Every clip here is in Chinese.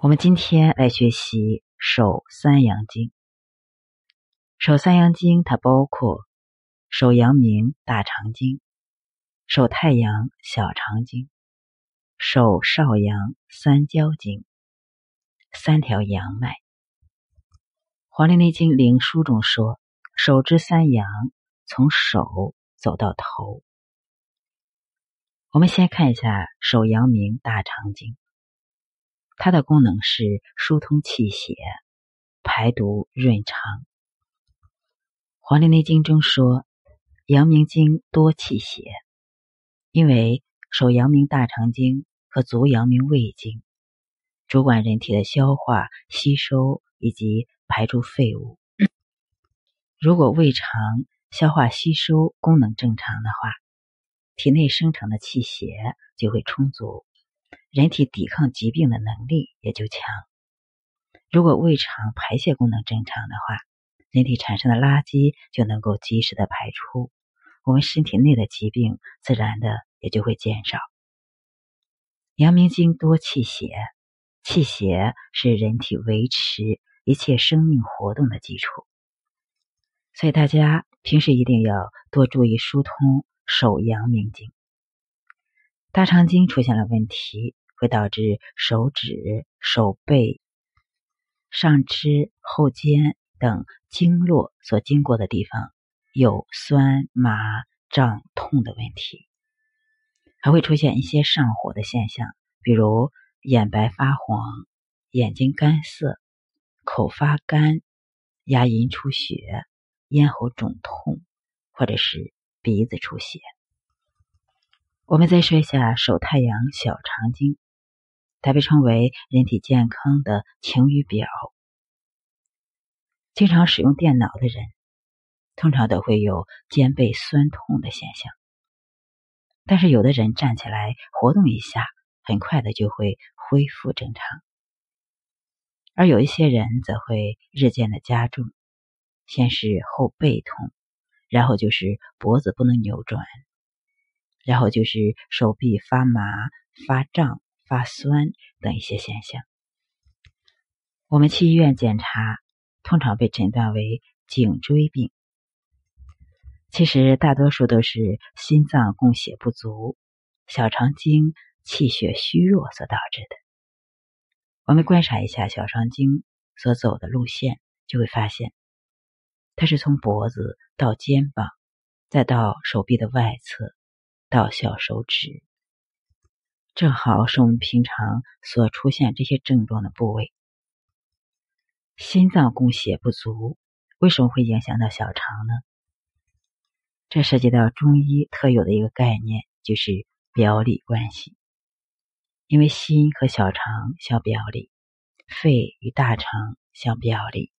我们今天来学习《手三阳经》。《手三阳经》它包括手阳明大肠经、手太阳小肠经、手少阳三焦经三条阳脉。《黄帝内经·灵枢》中说：“手之三阳，从手走到头。”我们先看一下手阳明大肠经，它的功能是疏通气血、排毒润肠。《黄帝内经》中说，阳明经多气血，因为手阳明大肠经和足阳明胃经主管人体的消化、吸收以及排出废物。如果胃肠消化吸收功能正常的话，体内生成的气血就会充足，人体抵抗疾病的能力也就强。如果胃肠排泄功能正常的话，人体产生的垃圾就能够及时的排出，我们身体内的疾病自然的也就会减少。阳明经多气血，气血是人体维持一切生命活动的基础，所以大家平时一定要多注意疏通。手阳明经、大肠经出现了问题，会导致手指、手背、上肢、后肩等经络所经过的地方有酸麻胀痛的问题，还会出现一些上火的现象，比如眼白发黄、眼睛干涩、口发干、牙龈出血、咽喉肿痛，或者是。鼻子出血，我们再说一下手太阳小肠经，它被称为人体健康的晴雨表。经常使用电脑的人，通常都会有肩背酸痛的现象，但是有的人站起来活动一下，很快的就会恢复正常，而有一些人则会日渐的加重，先是后背痛。然后就是脖子不能扭转，然后就是手臂发麻、发胀、发酸等一些现象。我们去医院检查，通常被诊断为颈椎病。其实大多数都是心脏供血不足、小肠经气血虚弱所导致的。我们观察一下小肠经所走的路线，就会发现。它是从脖子到肩膀，再到手臂的外侧，到小手指，正好是我们平常所出现这些症状的部位。心脏供血不足，为什么会影响到小肠呢？这涉及到中医特有的一个概念，就是表里关系。因为心和小肠相表里，肺与大肠相表里，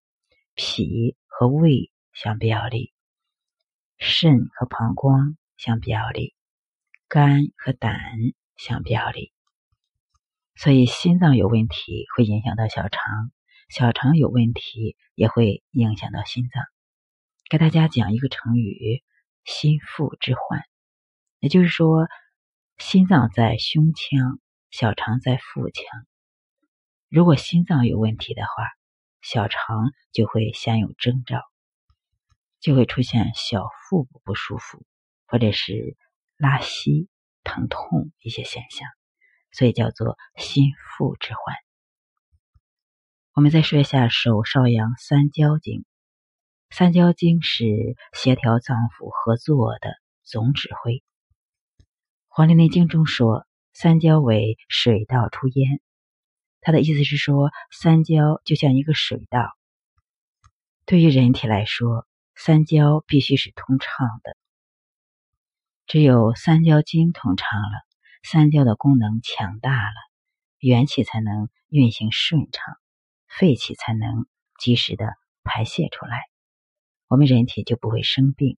脾。和胃相表里，肾和膀胱相表里，肝和胆相表里。所以心脏有问题会影响到小肠，小肠有问题也会影响到心脏。给大家讲一个成语“心腹之患”，也就是说，心脏在胸腔，小肠在腹腔。如果心脏有问题的话，小肠就会先有征兆，就会出现小腹部不舒服，或者是拉稀、疼痛一些现象，所以叫做心腹之患。我们再说一下手少阳三焦经，三焦经是协调脏腑合作的总指挥。《黄帝内经》中说，三焦为水道出焉。他的意思是说，三焦就像一个水道，对于人体来说，三焦必须是通畅的。只有三焦经通畅了，三焦的功能强大了，元气才能运行顺畅，废气才能及时的排泄出来，我们人体就不会生病。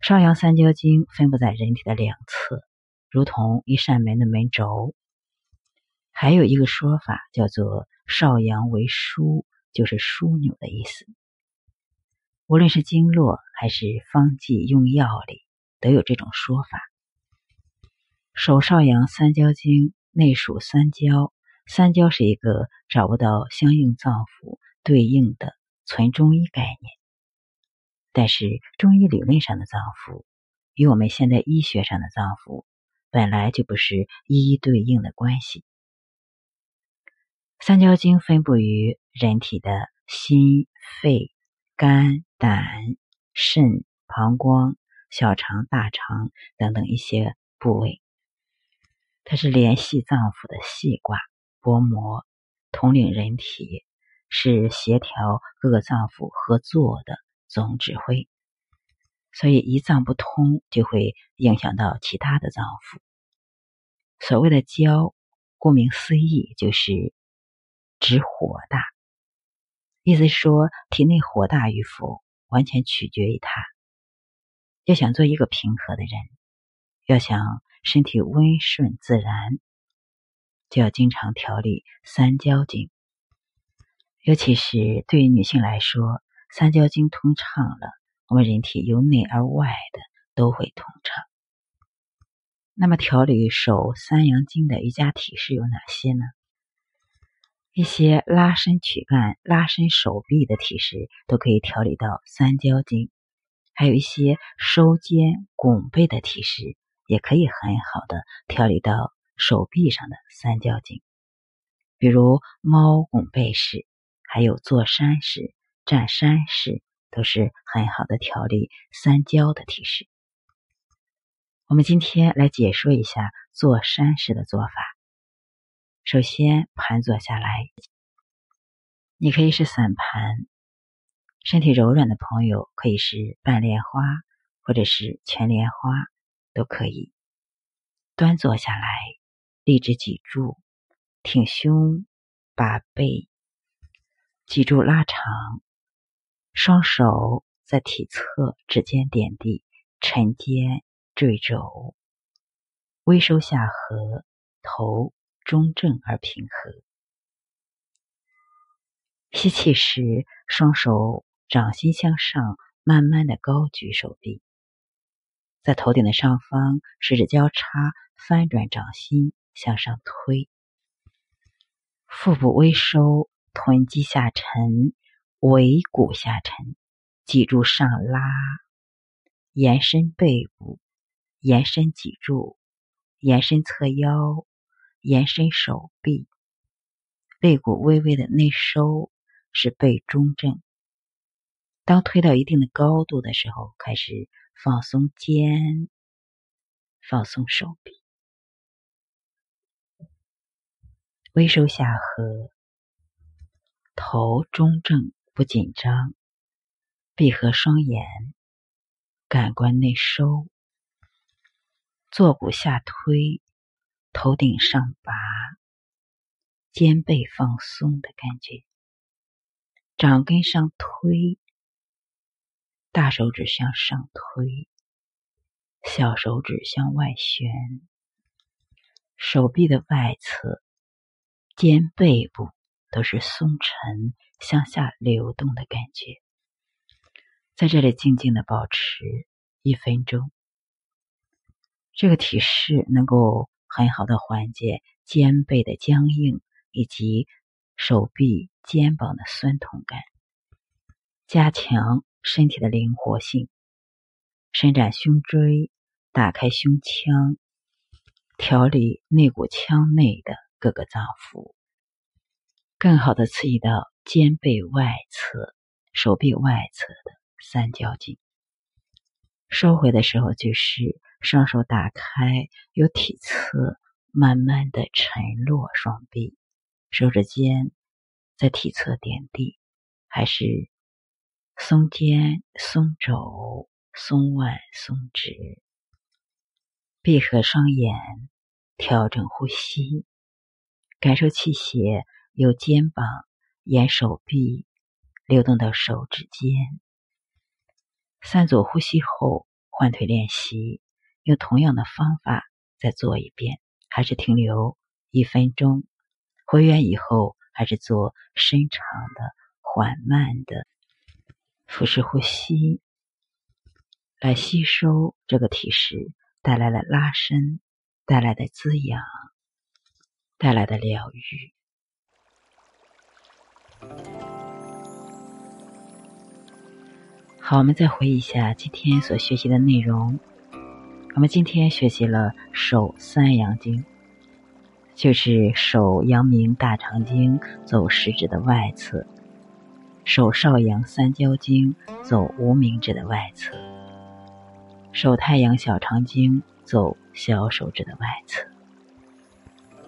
少阳三焦经分布在人体的两侧，如同一扇门的门轴。还有一个说法叫做“少阳为枢”，就是枢纽的意思。无论是经络还是方剂用药里，都有这种说法。手少阳三焦经内属三焦，三焦是一个找不到相应脏腑对应的纯中医概念，但是中医理论上的脏腑与我们现代医学上的脏腑本来就不是一一对应的关系。三焦经分布于人体的心、肺、肝、胆、肾、膀胱、小肠、大肠等等一些部位，它是联系脏腑的细挂薄膜，统领人体，是协调各个脏腑合作的总指挥。所以一脏不通，就会影响到其他的脏腑。所谓的焦，顾名思义，就是指火大。意思说，体内火大与否，完全取决于它。要想做一个平和的人，要想身体温顺自然，就要经常调理三焦经。尤其是对于女性来说，三焦经通畅了，我们人体由内而外的都会通畅。那么，调理手三阳经的瑜伽体式有哪些呢？一些拉伸躯干、拉伸手臂的体式都可以调理到三焦经，还有一些收肩拱背的体式也可以很好的调理到手臂上的三焦经，比如猫拱背式，还有坐山式、站山式，都是很好的调理三焦的体式。我们今天来解说一下坐山式的做法。首先盘坐下来，你可以是散盘，身体柔软的朋友可以是半莲花或者是全莲花都可以。端坐下来，立直脊柱，挺胸，把背，脊柱拉长，双手在体侧指尖点地，沉肩坠肘，微收下颌，头。中正而平和。吸气时，双手掌心向上，慢慢的高举手臂，在头顶的上方，食指交叉翻转掌心向上推，腹部微收，臀肌下沉，尾骨下沉，脊柱上拉，延伸背部，延伸脊柱，延伸侧腰。延伸手臂，肋骨微微的内收，使背中正。当推到一定的高度的时候，开始放松肩，放松手臂，微收下颌，头中正不紧张，闭合双眼，感官内收，坐骨下推。头顶上拔，肩背放松的感觉，掌根上推，大手指向上推，小手指向外旋，手臂的外侧、肩背部都是松沉向下流动的感觉，在这里静静的保持一分钟，这个体式能够。很好的缓解肩背的僵硬以及手臂、肩膀的酸痛感，加强身体的灵活性，伸展胸椎，打开胸腔，调理内骨腔内的各个脏腑，更好的刺激到肩背外侧、手臂外侧的三焦经。收回的时候就是。双手打开，由体侧慢慢的沉落双臂，手指尖在体侧点地，还是松肩、松肘、松腕、松指，闭合双眼，调整呼吸，感受气血由肩膀沿手臂流动到手指尖。三组呼吸后，换腿练习。用同样的方法再做一遍，还是停留一分钟。回原以后，还是做深长的、缓慢的腹式呼吸，来吸收这个体式带来了拉伸带来的滋养。带来的疗愈。好，我们再回忆一下今天所学习的内容。我们今天学习了手三阳经，就是手阳明大肠经走食指的外侧，手少阳三焦经走无名指的外侧，手太阳小肠经走小手指的外侧。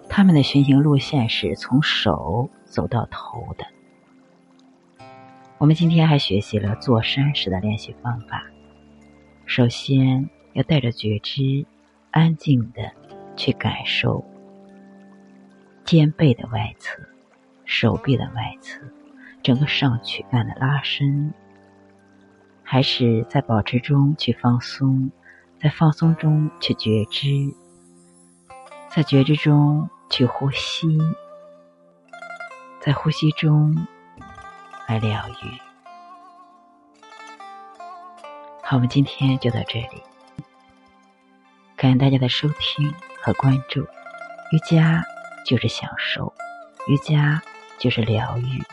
它们的循行路线是从手走到头的。我们今天还学习了坐山时的练习方法。首先要带着觉知，安静的去感受肩背的外侧、手臂的外侧、整个上躯干的拉伸，还是在保持中去放松，在放松中去觉知，在觉知中去呼吸，在呼吸中。来疗愈。好，我们今天就到这里，感谢大家的收听和关注。瑜伽就是享受，瑜伽就是疗愈。